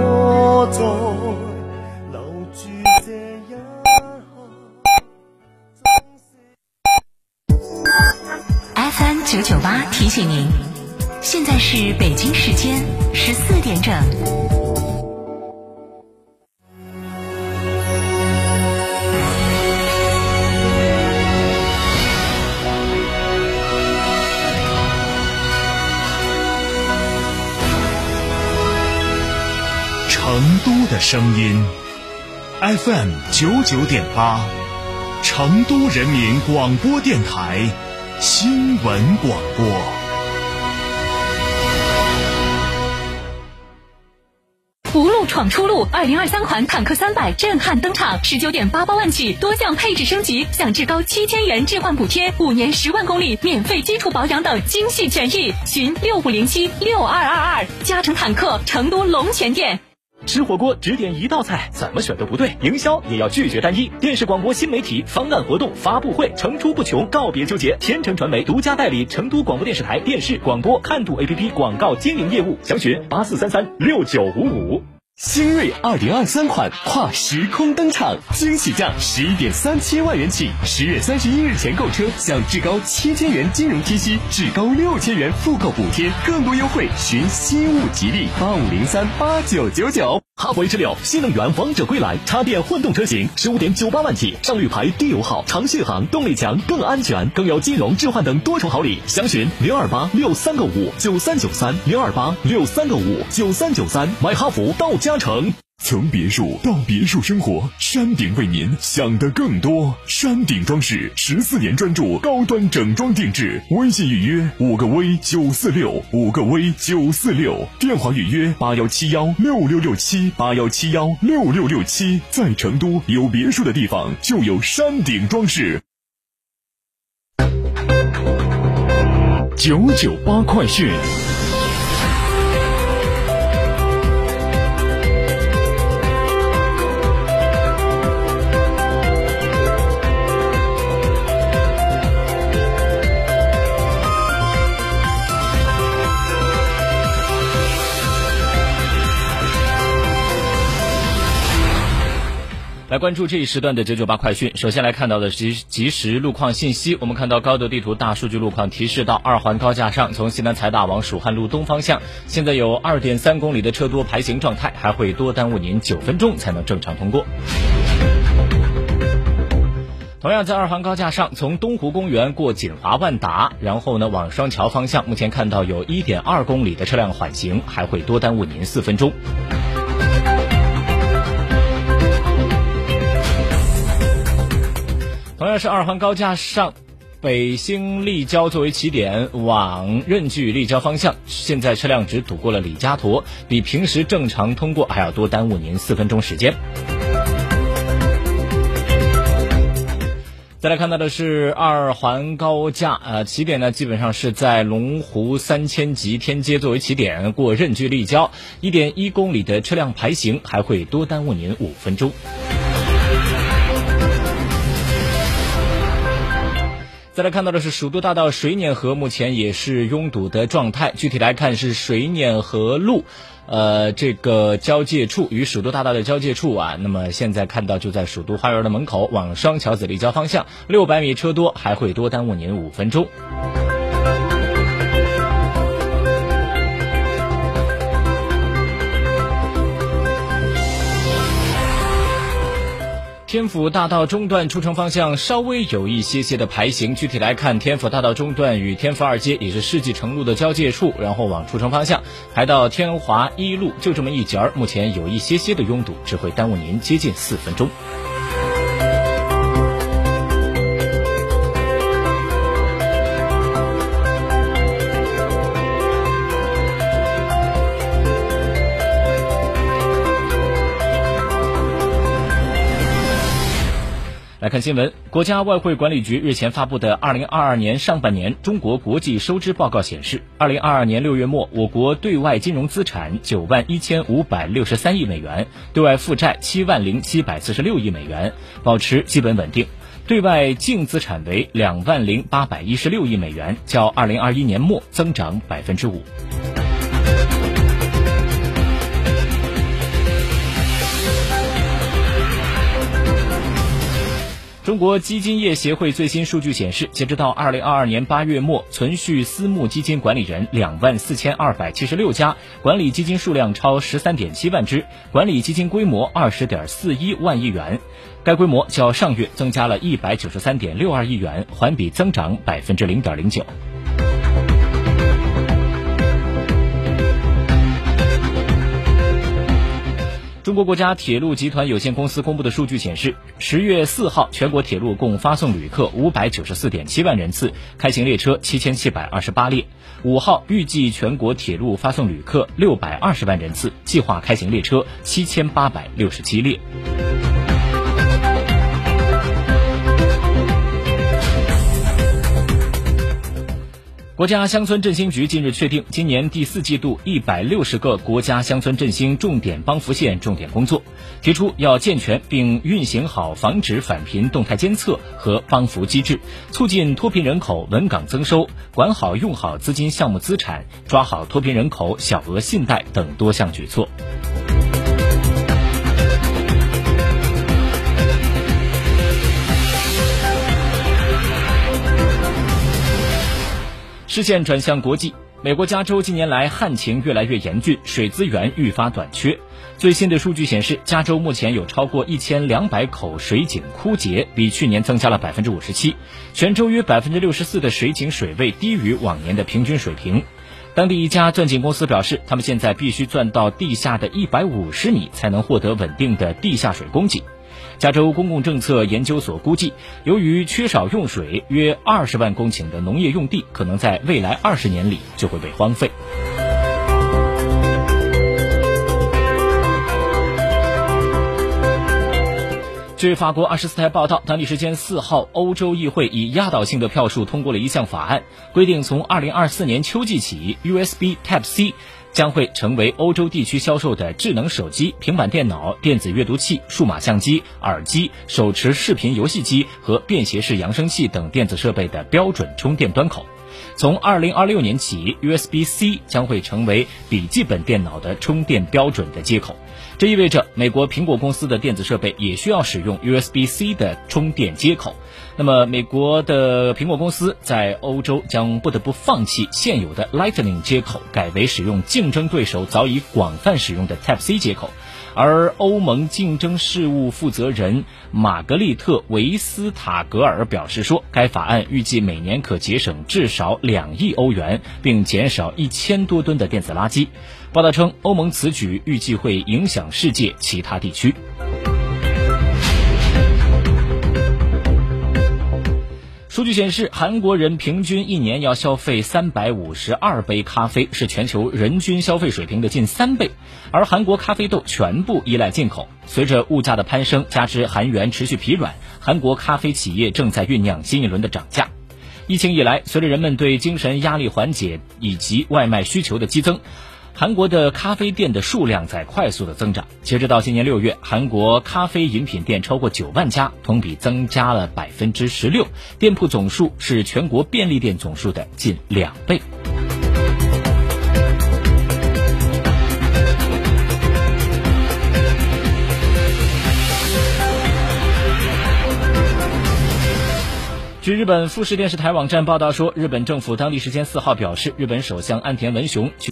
我在留住这一刻。FM 九九八提醒您，现在是北京时间十四点整。声音，FM 九九点八，成都人民广播电台新闻广播。福禄闯出路，二零二三款坦克三百震撼登场，十九点八八万起，多项配置升级，享至高七千元置换补贴，五年十万公里免费基础保养等精细权益。询六五零七六二二二，嘉诚坦克成都龙泉店。吃火锅只点一道菜，怎么选都不对。营销也要拒绝单一。电视广播新媒体方案活动发布会层出不穷，告别纠结。天成传媒独家代理成都广播电视台电视广播看度 APP 广告经营业务，详询八四三三六九五五。新锐二零二三款跨时空登场，惊喜价十一点三七万元起，十月三十一日前购车享至高七千元金融贴息，至高六千元复购补贴，更多优惠寻新物吉利八五零三八九九九。哈弗 H 六新能源王者归来，插电混动车型十五点九八万起，上绿牌低油耗，长续航，动力强，更安全，更有金融置换等多重好礼。详询零二八六三个五九三九三零二八六三个五九三九三，买哈弗到嘉诚。从别墅到别墅生活，山顶为您想的更多。山顶装饰十四年专注高端整装定制，微信预约五个 V 九四六五个 V 九四六，电话预约八幺七幺六六六七八幺七幺六六六七。在成都有别墅的地方就有山顶装饰。九九八快讯。来关注这一时段的九九八快讯。首先来看到的是即时路况信息。我们看到高德地图大数据路况提示，到二环高架上，从西南财大往蜀汉路东方向，现在有二点三公里的车多排行状态，还会多耽误您九分钟才能正常通过。同样在二环高架上，从东湖公园过锦华万达，然后呢往双桥方向，目前看到有一点二公里的车辆缓行，还会多耽误您四分钟。同样是二环高架上，北兴立交作为起点往任距立交方向，现在车辆只堵过了李家沱，比平时正常通过还要多耽误您四分钟时间。再来看到的是二环高架，呃，起点呢基本上是在龙湖三千级天街作为起点，过任距立交，一点一公里的车辆排行，还会多耽误您五分钟。再来看到的是蜀都大道水碾河，目前也是拥堵的状态。具体来看是水碾河路，呃，这个交界处与蜀都大道的交界处啊。那么现在看到就在蜀都花园的门口，往双桥子立交方向，六百米车多，还会多耽误您五分钟。天府大道中段出城方向稍微有一些些的排行，具体来看，天府大道中段与天府二街也是世纪城路的交界处，然后往出城方向排到天华一路，就这么一截儿，目前有一些些的拥堵，只会耽误您接近四分钟。看新闻，国家外汇管理局日前发布的《二零二二年上半年中国国际收支报告》显示，二零二二年六月末，我国对外金融资产九万一千五百六十三亿美元，对外负债七万零七百四十六亿美元，保持基本稳定。对外净资产为两万零八百一十六亿美元，较二零二一年末增长百分之五。中国基金业协会最新数据显示，截止到二零二二年八月末，存续私募基金管理人两万四千二百七十六家，管理基金数量超十三点七万只，管理基金规模二十点四一万亿元。该规模较上月增加了一百九十三点六二亿元，环比增长百分之零点零九。中国国家铁路集团有限公司公布的数据显示，十月四号全国铁路共发送旅客五百九十四点七万人次，开行列车七千七百二十八列。五号预计全国铁路发送旅客六百二十万人次，计划开行列车七千八百六十七列。国家乡村振兴局近日确定，今年第四季度一百六十个国家乡村振兴重点帮扶县重点工作，提出要健全并运行好防止返贫动态监测和帮扶机制，促进脱贫人口稳岗增收，管好用好资金项目资产，抓好脱贫人口小额信贷等多项举措。视线转向国际，美国加州近年来旱情越来越严峻，水资源愈发短缺。最新的数据显示，加州目前有超过一千两百口水井枯竭，比去年增加了百分之五十七。全州约百分之六十四的水井水位低于往年的平均水平。当地一家钻井公司表示，他们现在必须钻到地下的一百五十米，才能获得稳定的地下水供给。加州公共政策研究所估计，由于缺少用水，约二十万公顷的农业用地可能在未来二十年里就会被荒废。据法国二十四台报道，当地时间四号，欧洲议会以压倒性的票数通过了一项法案，规定从二零二四年秋季起，USB Type C。将会成为欧洲地区销售的智能手机、平板电脑、电子阅读器、数码相机、耳机、手持视频游戏机和便携式扬声器等电子设备的标准充电端口。从二零二六年起，USB-C 将会成为笔记本电脑的充电标准的接口。这意味着美国苹果公司的电子设备也需要使用 USB-C 的充电接口。那么，美国的苹果公司在欧洲将不得不放弃现有的 Lightning 接口，改为使用竞争对手早已广泛使用的 Type-C 接口。而欧盟竞争事务负责人玛格丽特·维斯塔格尔表示说，该法案预计每年可节省至少两亿欧元，并减少一千多吨的电子垃圾。报道称，欧盟此举预计会影响世界其他地区。数据显示，韩国人平均一年要消费三百五十二杯咖啡，是全球人均消费水平的近三倍。而韩国咖啡豆全部依赖进口，随着物价的攀升，加之韩元持续疲软，韩国咖啡企业正在酝酿新一轮的涨价。疫情以来，随着人们对精神压力缓解以及外卖需求的激增。韩国的咖啡店的数量在快速的增长。截止到今年六月，韩国咖啡饮品店超过九万家，同比增加了百分之十六，店铺总数是全国便利店总数的近两倍。据日本富士电视台网站报道说，日本政府当地时间四号表示，日本首相岸田文雄。